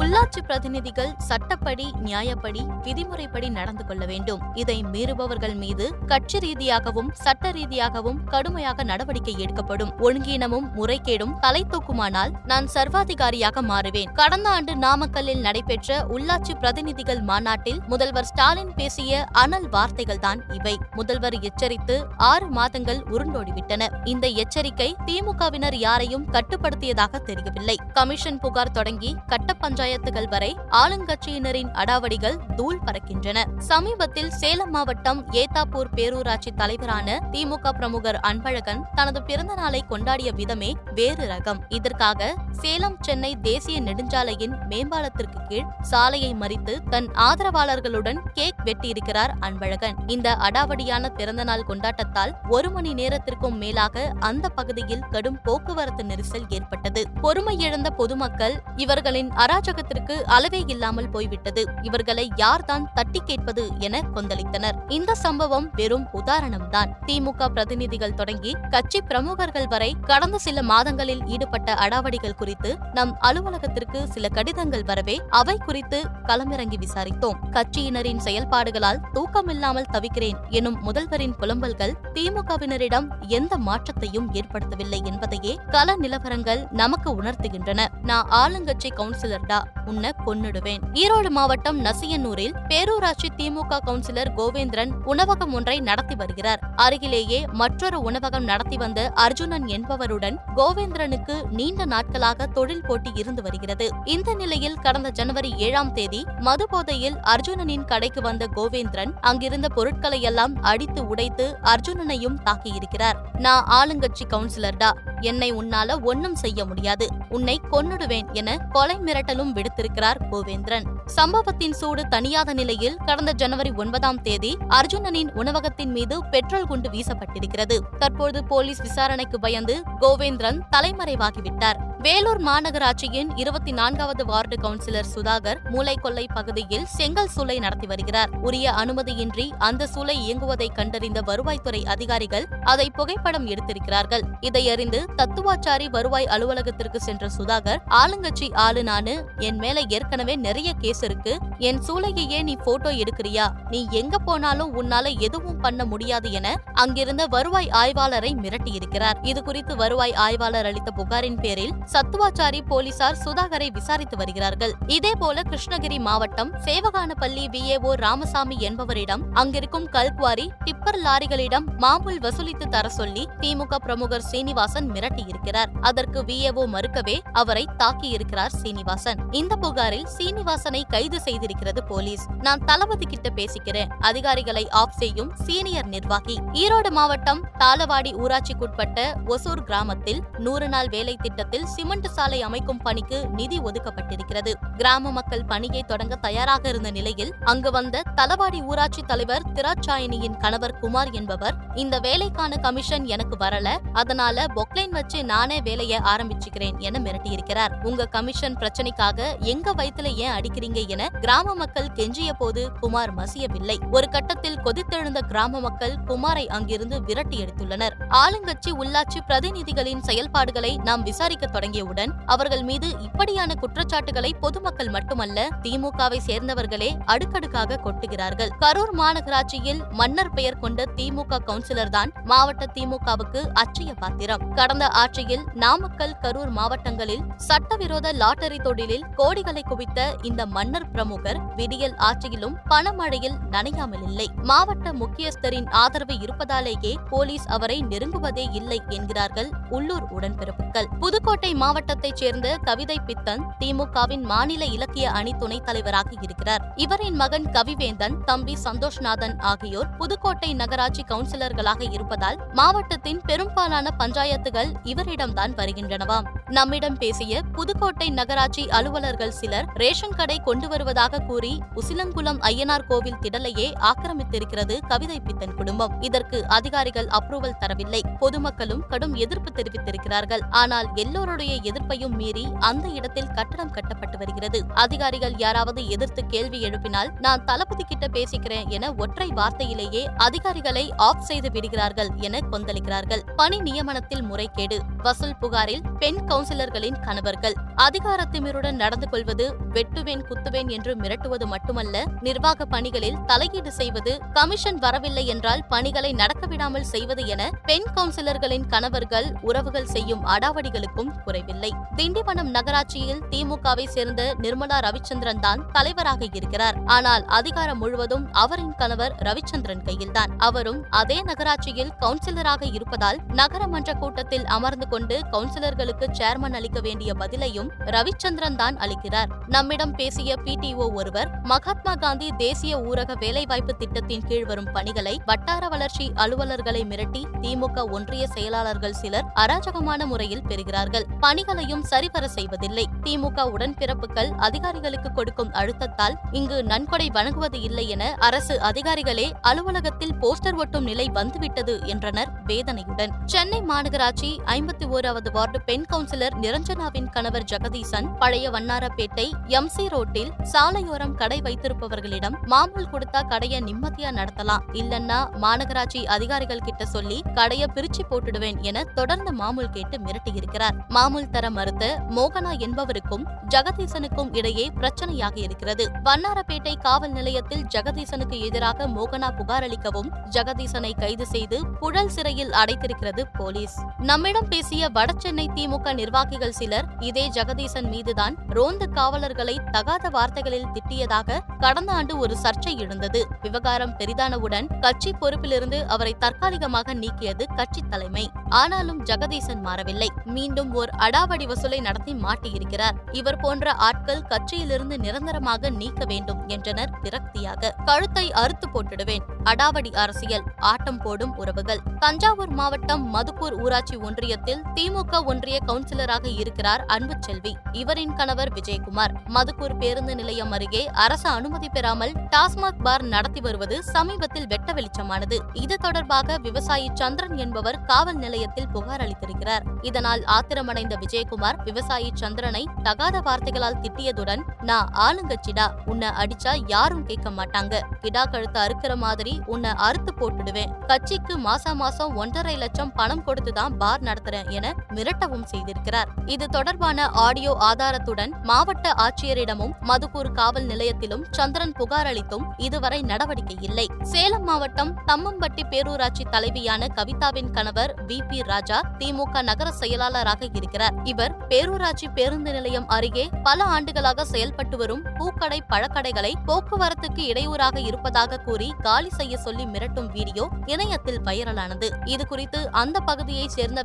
உள்ளாட்சி பிரதிநிதிகள் சட்டப்படி நியாயப்படி விதிமுறைப்படி நடந்து கொள்ள வேண்டும். இதை மீறுபவர்கள் மீது கட்சி ரீதியாகவும் சட்ட ரீதியாகவும் கடுமையாக நடவடிக்கை எடுக்கப்படும். ஒழுங்கீனமும் முறைகேடும் தலை தூக்குமானால் நான் சர்வாதிகாரியாக மாறுவேன். கடந்த ஆண்டு நாமக்கல்லில் நடைபெற்ற உள்ளாட்சி பிரதிநிதிகள் மாநாட்டில் முதல்வர் ஸ்டாலின் பேசிய அனல் வார்த்தைகள் தான் இவை. முதல்வர் எச்சரித்து ஆறு மாதங்கள் உருண்டோடிவிட்டன. இந்த எச்சரிக்கை திமுகவினர் யாரையும் கட்டுப்படுத்தியதாக தெரியவில்லை. கமிஷன் புகார் தொடங்கி கட்டப்பஞ்ச பஞ்சாயத்துகள் வரை ஆளுங்கட்சியினரின் அடாவடிகள் தூள் பறக்கின்றன. சமீபத்தில் சேலம் மாவட்டம் ஏத்தாப்பூர் பேரூராட்சி தலைவரான திமுக பிரமுகர் அன்பழகன் தனது பிறந்த நாளை கொண்டாடிய விதமே வேறு ரகம். இதற்காக சேலம் சென்னை தேசிய நெடுஞ்சாலையின் மேம்பாலத்திற்கு கீழ் சாலையை மறித்து தன் ஆதரவாளர்களுடன் கேக் வெட்டியிருக்கிறார் அன்பழகன். இந்த அடாவடியான பிறந்தநாள் கொண்டாட்டத்தால் ஒரு மணி நேரத்திற்கும் மேலாக அந்த பகுதியில் கடும் போக்குவரத்து நெரிசல் ஏற்பட்டது. பொறுமை இழந்த பொதுமக்கள் இவர்களின் அராஜகத்திற்கு அளவே இல்லாமல் போய்விட்டது. இவர்களை யார்தான் தட்டி கேட்பது என கொந்தளித்தனர். இந்த சம்பவம் வெறும் உதாரணம்தான். திமுக பிரதிநிதிகள் தொடங்கி கட்சி பிரமுகர்கள் வரை கடந்த சில மாதங்களில் ஈடுபட்ட அடாவடிகள் குறித்து நம் அலுவலகத்திற்கு சில கடிதங்கள் வரவே அவை குறித்து களமிறங்கி விசாரித்தோம். கட்சியினரின் செயல்பாடுகளால் தூக்கமில்லாமல் தவிக்கிறேன் எனும் முதல்வரின் புலம்பல்கள் திமுகவினரிடம் எந்த மாற்றத்தையும் ஏற்படுத்தவில்லை என்பதையே கள நிலவரங்கள் நமக்கு உணர்த்துகின்றன. நான் ஆளுங்கட்சி கவுன்சிலர் கவுன்சிலர்டா உன்னை கொன்னுடுவேன். ஈரோடு மாவட்டம் நசியனூரில் பேரூராட்சி திமுக கவுன்சிலர் கோவேந்திரன் உணவகம் ஒன்றை நடத்தி வருகிறார். அருகிலேயே மற்றொரு உணவகம் நடத்தி வந்த அர்ஜுனன் என்பவருடன் கோவேந்திரனுக்கு நீண்ட நாட்களாக தொழில் போட்டி இருந்து வருகிறது. இந்த நிலையில் கடந்த ஜனவரி ஏழாம் தேதி மது போதையில் அர்ஜுனனின் கடைக்கு வந்த கோவேந்திரன் அங்கிருந்த பொருட்களை எல்லாம் அடித்து உடைத்து அர்ஜுனனையும் தாக்கியிருக்கிறார். நான் ஆளுங்கட்சி கவுன்சிலர்டா என்னை உன்னால ஒன்னும் செய்ய முடியாது. உன்னை கொன்னுடுவேன் என கொலை மிரட்டலும் விடுத்திருக்கிறார் கோவேந்திரன். சம்பவத்தின் சூடு தணியாத நிலையில் கடந்த ஜனவரி ஒன்பதாம் தேதி அர்ஜுனனின் உணவகத்தின் மீது பெட்ரோல் குண்டு வீசப்பட்டிருக்கிறது. தற்போது போலீஸ் விசாரணைக்கு பயந்து கோவேந்திரன் தலைமறைவாகிவிட்டார். வேலூர் மாநகராட்சியின் இருபத்தி நான்காவது வார்டு கவுன்சிலர் சுதாகர் மூளைக்கொல்லை பகுதியில் செங்கல் சூளை நடத்தி வருகிறார். உரிய அனுமதியின்றி அந்த சூளை இயங்குவதை கண்டறிந்த வருவாய்த்துறை அதிகாரிகள் அதை புகைப்படம் எடுத்திருக்கிறார்கள். இதையறிந்து தத்துவாச்சாரி வருவாய் அலுவலகத்திற்கு சென்ற சுதாகர் ஆளுங்கட்சி ஆளு நானு என் மேல ஏற்கனவே நிறைய கேஸ் இருக்கு. என் சூளையையே நீ போட்டோ எடுக்கிறியா? நீ எங்க போனாலும் உன்னால எதுவும் பண்ண முடியாது என அங்கிருந்த வருவாய் ஆய்வாளரை மிரட்டியிருக்கிறார். இது குறித்து வருவாய் ஆய்வாளர் அளித்த புகாரின் பேரில் சத்துவாச்சாரி போலீசார் சுதாகரை விசாரித்து வருகிறார்கள். இதேபோல கிருஷ்ணகிரி மாவட்டம் சேவகானப்பள்ளி விஏஓ ராமசாமி என்பவரிடம் அங்கிருக்கும் கல்குவாரி டிப்பர் லாரிகளிடம் மாமூல் வசூலித்து தர சொல்லி திமுக பிரமுகர் சீனிவாசன் மிரட்டியிருக்கிறார். அதற்கு விஏஓ மறுக்கவே அவரை தாக்கியிருக்கிறார் சீனிவாசன். இந்த புகாரில் சீனிவாசனை கைது செய்திருக்கிறது போலீஸ். நான் தளபதி கிட்ட பேசிக்கிறேன். அதிகாரிகளை ஆஃப் செய்யும் சீனியர் நிர்வாகி. ஈரோடு மாவட்டம் தாளவாடி ஊராட்சிக்குட்பட்ட ஒசூர் கிராமத்தில் நூறு நாள் வேலை திட்டத்தில் சிமெண்ட் சாலை அமைக்கும் பணிக்கு நிதி ஒதுக்கப்பட்டிருக்கிறது. கிராம மக்கள் பணியை தொடங்க தயாராக இருந்த நிலையில் அங்கு வந்த தலவாடி ஊராட்சி தலைவர் திராட்சாயினியின் கணவர் குமார் என்பவர் இந்த வேலைக்கான கமிஷன் எனக்கு வரல அதனால பொக்லைன் வச்சு நானே வேலையை ஆரம்பிச்சுக்கிறேன் என மிரட்டியிருக்கிறார். உங்க கமிஷன் பிரச்சனைக்காக எங்க வயித்துல ஏன் அடிக்கிறீங்க என கிராம மக்கள் கெஞ்சிய போது குமார் மசியவில்லை. ஒரு கட்டத்தில் கொதித்தெழுந்த கிராம மக்கள் குமாரை அங்கிருந்து விரட்டி எடுத்துள்ளனர். ஆளுங்கட்சி உள்ளாட்சி பிரதிநிதிகளின் செயல்பாடுகளை நாம் விசாரிக்க தொடங்கி தொடங்கியவுடன் அவர்கள் மீது இப்படியான குற்றச்சாட்டுகளை பொதுமக்கள் மட்டுமல்ல திமுகவை சேர்ந்தவர்களே அடுக்கடுக்காக கொட்டுகிறார்கள். கரூர் மாநகராட்சியில் மன்னர் பெயர் கொண்ட திமுக கவுன்சிலர் தான் மாவட்ட திமுகவுக்கு அச்சய பாத்திரம். கடந்த ஆட்சியில் நாமக்கல் கரூர் மாவட்டங்களில் சட்டவிரோத லாட்டரி தொழிலில் கோடிகளை குவித்த இந்த மன்னர் பிரமுகர் விடியல் ஆட்சியிலும் பணமழையில் நனையாமல் இல்லை. மாவட்ட முக்கியஸ்தரின் ஆதரவு இருப்பதாலேயே போலீஸ் அவரை நெருங்குவதே இல்லை என்கிறார்கள் உள்ளூர் உடன்பிறப்புகள். புதுக்கோட்டை மாவட்டத்தைச் சேர்ந்த கவிதை பித்தன் திமுகவின் மாநில இலக்கிய அணி துணைத் தலைவராக இருக்கிறார். இவரின் மகன் கவிவேந்தன் தம்பி சந்தோஷ்நாதன் ஆகியோர் புதுக்கோட்டை நகராட்சி கவுன்சிலர்களாக இருப்பதால் மாவட்டத்தின் பெரும்பாலான பஞ்சாயத்துகள் இவரிடம்தான் வருகின்றனவாம். நம்மிடம் பேசிய புதுக்கோட்டை நகராட்சி அலுவலர்கள் சிலர் ரேஷன் கடை கொண்டு வருவதாக கூறி உசிலங்குளம் ஐயனார் கோவில் திடலையே ஆக்கிரமித்திருக்கிறது கவிதை பித்தன் குடும்பம். இதற்கு அதிகாரிகள் அப்ரூவல் தரவில்லை. பொதுமக்களும் கடும் எதிர்ப்பு தெரிவித்திருக்கிறார்கள். ஆனால் எல்லோருடைய எதிர்ப்பையும் மீறி அந்த இடத்தில் கட்டடம் கட்டப்பட்டு வருகிறது. அதிகாரிகள் யாராவது எதிர்த்து கேள்வி எழுப்பினால் நான் தளபதி கிட்ட பேசிக்கிறேன் என ஒற்றை வார்த்தையிலேயே அதிகாரிகளை ஆஃப் செய்து விடுகிறார்கள் என கொந்தளிக்கிறார்கள். பணி நியமனத்தில் முறைகேடு. வசூல் புகாரில் பெண் கவுன்சிலர்களின் கணவர்கள். அதிகார திமிருடன் நடந்து கொள்வது வெட்டுவேன் குத்துவேன் என்று மிரட்டுவது மட்டுமல்ல நிர்வாக பணிகளில் தலையீடு செய்வது கமிஷன் வரவில்லை என்றால் பணிகளை நடக்க விடாமல் செய்வது என பெண் கவுன்சிலர்களின் கணவர்கள் உறவுகள் செய்யும் அடாவடிகளுக்கும் குறைவில்லை. திண்டிவனம் நகராட்சியில் திமுகவை சேர்ந்த நிர்மலா ரவிச்சந்திரன் தான் தலைவராக இருக்கிறார். ஆனால் அதிகாரம் முழுவதும் அவரின் கணவர் ரவிச்சந்திரன் கையில்தான். அவரும் அதே நகராட்சியில் கவுன்சிலராக இருப்பதால் நகரமன்ற கூட்டத்தில் அமர்ந்து கொண்டு கவுன்சிலர்களுக்கு சேர்மன் அளிக்க வேண்டிய பதிலையும் ரவிச்சந்திரன் தான் அளிக்கிறார். நம்மிடம் பேசிய பிடிஓ ஒருவர் மகாத்மா காந்தி தேசிய ஊரக வேலைவாய்ப்பு திட்டத்தின் கீழ் வரும் பணிகளை வட்டார வளர்ச்சி அலுவலர்களை மிரட்டி திமுக ஒன்றிய செயலாளர்கள் சிலர் அராஜகமான முறையில் பெறுகிறார்கள். பணிகளையும் சரிவர செய்வதில்லை. திமுக உடன்பிறப்புகள் அதிகாரிகளுக்கு கொடுக்கும் அழுத்தத்தால் இங்கு நன்கொடை வழங்குவது இல்லை என அரசு அதிகாரிகளே அலுவலகத்தில் போஸ்டர் ஒட்டும் நிலை வந்துவிட்டது என்றனர் வேதனையுடன். சென்னை மாநகராட்சி ஐம்பத்தி இருபத்தி ஓராவது வார்டு பெண் கவுன்சிலர் நிரஞ்சனாவின் கணவர் ஜெகதீசன் பழைய வண்ணாரப்பேட்டை எம்சி ரோட்டில் சாலையோரம் கடை வைத்திருப்பவர்களிடம் மாமூல் கொடுத்தா கடைய நிம்மதியா நடத்தலாம். இல்லன்னா மாநகராட்சி அதிகாரிகள் கிட்ட சொல்லி கடைய பிரிச்சு போட்டுடுவேன் என தொடர்ந்து மாமூல் கேட்டு மிரட்டியிருக்கிறார். மாமூல் தர மறுத்த மோகனா என்பவருக்கும் ஜெகதீசனுக்கும் இடையே பிரச்சனையாக இருக்கிறது. வண்ணாரப்பேட்டை காவல் நிலையத்தில் ஜெகதீசனுக்கு எதிராக மோகனா புகார் அளிக்கவும் ஜெகதீசனை கைது செய்து புழல் சிறையில் அடைத்திருக்கிறது போலீஸ். நம்மிடம் பேசிய வடசென்னை திமுக நிர்வாகிகள் சிலர் இதே ஜெகதீசன் மீதுதான் ரோந்து காவலர்களை தகாத வார்த்தைகளில் திட்டியதாக கடந்த ஆண்டு ஒரு சர்ச்சை எழுந்தது. விவகாரம் பெரிதானவுடன் கட்சி பொறுப்பிலிருந்து அவரை தற்காலிகமாக நீக்கியது கட்சி தலைமை. ஆனாலும் ஜெகதீசன் மாறவில்லை. மீண்டும் ஓர் அடாவடி வசூலை நடத்தி மாட்டியிருக்கிறார். இவர் போன்ற ஆட்கள் கட்சியிலிருந்து நிரந்தரமாக நீக்க வேண்டும் என்றனர் விரக்தியாக. கழுத்தை அறுத்து போட்டுடுவேன். அடாவடி அரசியல். ஆட்டம் போடும் உறவுகள். தஞ்சாவூர் மாவட்டம் மதுக்கூர் ஊராட்சி ஒன்றியத்தில் திமுக ஒன்றிய கவுன்சிலராக இருக்கிறார் அன்புச்செல்வி இவரின் கணவர் விஜயகுமார். மதுக்கூர் பேருந்து நிலையம் அருகே அரசு அனுமதி பெறாமல் டாஸ்மாக் பார் நடத்தி வருவது சமீபத்தில் வெட்ட வெளிச்சமானது. இது தொடர்பாக விவசாயி சந்திரன் என்பவர் காவல் நிலையத்தில் புகார் அளித்திருக்கிறார். இதனால் ஆத்திரமடைந்த விஜயகுமார் விவசாயி சந்திரனை தகாத வார்த்தைகளால் திட்டியதுடன் நான் ஆளுங்கச்சிடா உன்னை அடிச்சா யாரும் கேட்க மாட்டாங்க. கிடா கழுத்து அறுக்கிற மாதிரி உன்னை அறுத்து போட்டுடுவேன். கட்சிக்கு மாசா மாசம் ஒன்றரை லட்சம் பணம் கொடுத்துதான் பார் நடத்துறேன். என மிரட்டவும் செய்திருக்கிறார். இது தொடர்பான ஆடியோ ஆதாரத்துடன் மாவட்ட ஆட்சியரிடமும் மதுக்கூர் காவல் நிலையத்திலும் சந்திரன் புகார் அளித்தும் இதுவரை நடவடிக்கை இல்லை. சேலம் மாவட்டம் தம்மம்பட்டி பேரூராட்சி தலைவியான கவிதாவின் கணவர் வி. பி. ராஜா திமுக நகர செயலாளராக இருக்கிறார். இவர் பேரூராட்சி பேருந்து நிலையம் அருகே பல ஆண்டுகளாக செயல்பட்டு வரும் பூக்கடை பழக்கடைகளை போக்குவரத்துக்கு இடையூறாக இருப்பதாக கூறி காலி செய்ய சொல்லி மிரட்டும் வீடியோ இணையத்தில் வைரலானது. இதுகுறித்து அந்த பகுதியைச் சேர்ந்த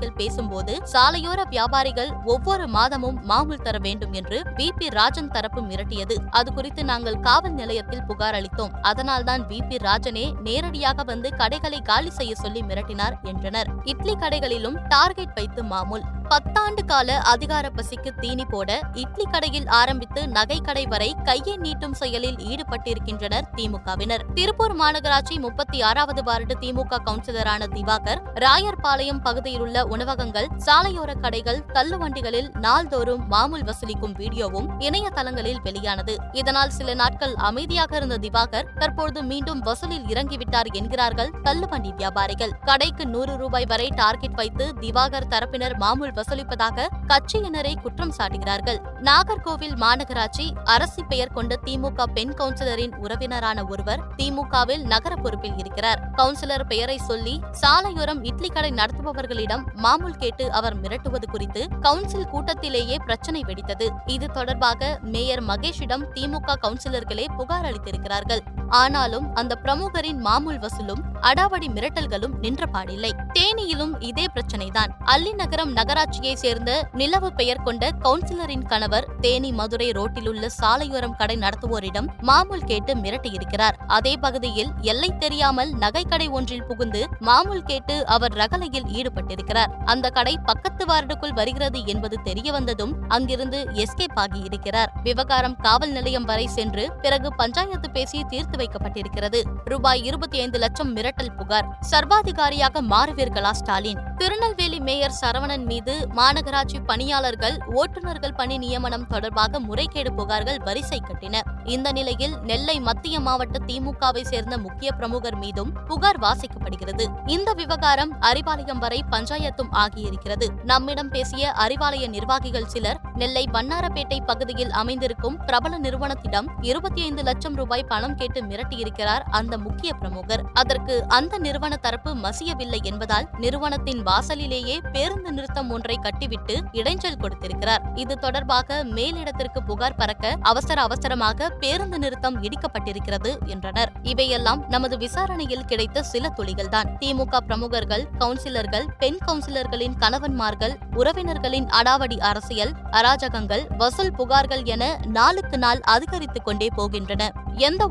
வியாபாரிகள் பேசும்போது சாலையோர வியாபாரிகள் ஒவ்வொரு மாதமும் மாமூல் தர வேண்டும் என்று வி பி ராஜன் தரப்பு மிரட்டியது. அது குறித்து நாங்கள் காவல் நிலையத்தில் புகார் அளித்தோம். அதனால்தான் வி பி ராஜனே நேரடியாக வந்து கடைகளை காலி செய்ய சொல்லி மிரட்டினார் என்றனர். இட்லி கடைகளிலும் டார்கெட் வைத்து மாமூல் பத்தாண்டு கால அதிகார பசிக்கு தீனி போட இட்லி கடையில் ஆரம்பித்து நகை கடை வரை கையை நீட்டும் செயலில் ஈடுபட்டிருக்கின்றனர் திமுகவினர். திருப்பூர் மாநகராட்சி முப்பத்தி ஆறாவது வார்டு திமுக கவுன்சிலரான திவாகர் ராயர்பாளையம் பகுதியிலுள்ள உணவகங்கள் சாலையோர கடைகள் தள்ளுவண்டிகளில் நாள்தோறும் மாமூல் வசூலிக்கும் வீடியோவும் இணையதளங்களில் வெளியானது. இதனால் சில நாட்கள் அமைதியாக இருந்த திவாகர் தற்போது மீண்டும் வசூலில் இறங்கிவிட்டார் என்கிறார்கள் தள்ளுவண்டி வியாபாரிகள். கடைக்கு நூறு ரூபாய் வரை டார்கெட் வைத்து திவாகர் தரப்பினர் மாமூல் வசூலிப்பதாக கட்சியினரை குற்றம் சாட்டுகிறார்கள். நாகர்கோவில் மாநகராட்சி அரசு பெயர் கொண்ட திமுக பெண் கவுன்சிலரின் உறவினரான ஒருவர் திமுகவில் நகர பொறுப்பில் இருக்கிறார். கவுன்சிலர் பெயரை சொல்லி சாலையோரம் இட்லி கடை நடத்துபவர்களிடம் மாமூல் கேட்டு அவர் மிரட்டுவது குறித்து கவுன்சில் கூட்டத்திலேயே பிரச்சனை வெடித்தது. இது தொடர்பாக மேயர் மகேஷிடம் திமுக கவுன்சிலர்களே புகார் அளித்திருக்கிறார்கள். ஆனாலும் அந்த பிரமுகரின் மாமூல் வசூலும் அடாவடி மிரட்டல்களும் நின்ற பாடில்லை. தேனியிலும் இதே பிரச்சனைதான். அல்லி நகரம் நகராட்சியை சேர்ந்த நிலவு பெயர் கொண்ட கவுன்சிலரின் கணவர் தேனி மதுரை ரோட்டிலுள்ள சாலையோரம் கடை நடத்துவோரிடம் மாமூல் கேட்டு மிரட்டியிருக்கிறார். அதே பகுதியில் எல்லை தெரியாமல் நகைக்கடை ஒன்றில் புகுந்து மாமூல் கேட்டு அவர் ரகளையில் ஈடுபட்டிருக்கிறார். அந்த கடை பக்கத்து வார்டுக்குள் வருகிறது என்பது தெரிய வந்ததும் அங்கிருந்து எஸ்கேப் ஆகியிருக்கிறார். விவகாரம் காவல் நிலையம் வரை சென்று பிறகு பஞ்சாயத்து பேசி தீர்த்து வைக்கப்பட்டிருக்கிறது. ரூபாய் இருபத்தி ஐந்து லட்சம் மிரட்டல் புகார். சர்வாதிகாரியாக மாறுவீர்களா ஸ்டாலின்? திருநெல்வேலி மேயர் சரவணன் மீது மாநகராட்சி பணியாளர்கள் ஓட்டுநர்கள் பணி நியமனம் தொடர்பாக முறைகேடு புகார்கள் வரிசை கட்டின. இந்த நிலையில் நெல்லை மத்திய மாவட்ட திமுகவை சேர்ந்த முக்கிய பிரமுகர் மீதும் புகார் வாசிக்கப்படுகிறது. இந்த விவகாரம் அறிவாலயம் வரை பஞ்சாயத்தும் ஆகியிருக்கிறது. நம்மிடம் பேசிய அறிவாலய நிர்வாகிகள் சிலர் நெல்லை வண்ணாரப்பேட்டை பகுதியில் அமைந்திருக்கும் பிரபல நிறுவனத்திடம் இருபத்தி ஐந்து லட்சம் ரூபாய் பணம் கேட்டு மிரட்டியிருக்கிறார் அந்த முக்கிய பிரமுகர். அதற்கு அந்த நிறுவன தரப்பு மசியவில்லை என்பதால் நிறுவனத்தின் வாசலிலேயே பேருந்து நிறுத்தம் ஒன்றை கட்டிவிட்டு இடைஞ்சல் கொடுத்திருக்கிறார். இது தொடர்பாக மேலிடத்திற்கு புகார் பறக்க அவசர அவசரமாக பேருந்து நிறுத்தம் இடிக்கப்பட்டிருக்கிறது என்றனர். இவையெல்லாம் நமது விசாரணையில் கிடைத்த சில துளிகள்தான். திமுக பிரமுகர்கள் கவுன்சிலர்கள் பெண் கவுன்சிலர்களின் கணவன்மார்கள் உறவினர்களின் அடாவடி அரசியல் அராஜகங்கள் வசூல் புகார்கள் என நாளுக்கு நாள் அதிகரித்துக் கொண்டே போகின்றன. எந்த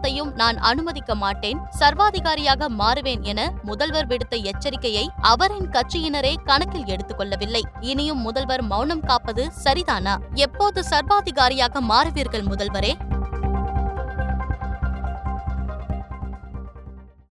ஒழுங்கீனத்தையும் நான் அனுமதிக்க மாட்டேன். சர்வாதிகாரியாக மாறுவேன் என முதல்வர் விடுத்த எச்சரிக்கையை அவரின் கட்சியினரே கணக்கில் எடுத்துக் கொள்ளவில்லை இனியும் முதல்வர் மௌனம் காப்பது சரிதானா? எப்போது சர்வாதிகாரியாக மாறுவீர்கள் முதல்வரே?